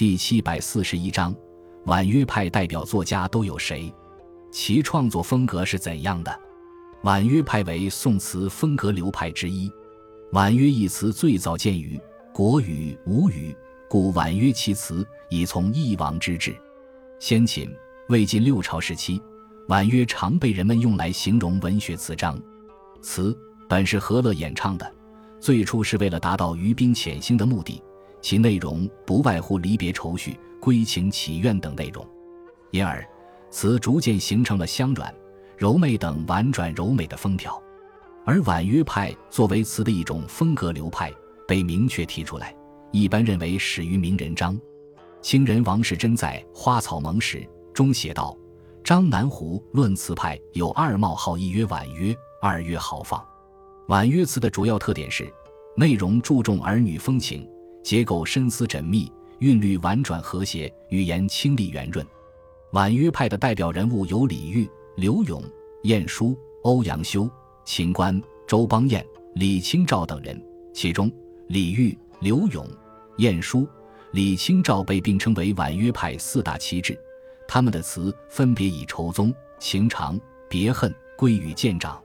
第七百四十一章，婉约派代表作家都有谁？其创作风格是怎样的？婉约派为宋词风格流派之一。婉约一词最早见于国语、吴语，故婉约其词以从一王之志。先秦、魏晋六朝时期，婉约常被人们用来形容文学词章。词本是和乐演唱的，最初是为了达到娱宾遣兴的目的，其内容不外乎离别愁绪、归情祈愿等内容，因而词逐渐形成了香软、柔媚等婉转柔美的风调。而婉约派作为词的一种风格流派，被明确提出来，一般认为始于名人张清人王士祯在《花草盟史》中写道：“张南湖论词派有二冒号，一曰婉约，二曰豪放。”婉约词的主要特点是内容注重儿女风情，结构深思缜密，韵律婉转和谐，语言清丽圆润。婉约派的代表人物有李煜、柳永、晏殊、欧阳修。秦观、周邦彦、李清照等人，其中李煜、柳永、晏殊、李清照被并称为婉约派四大旗帜。他们的词分别以愁宗、情长、别恨、归于见长。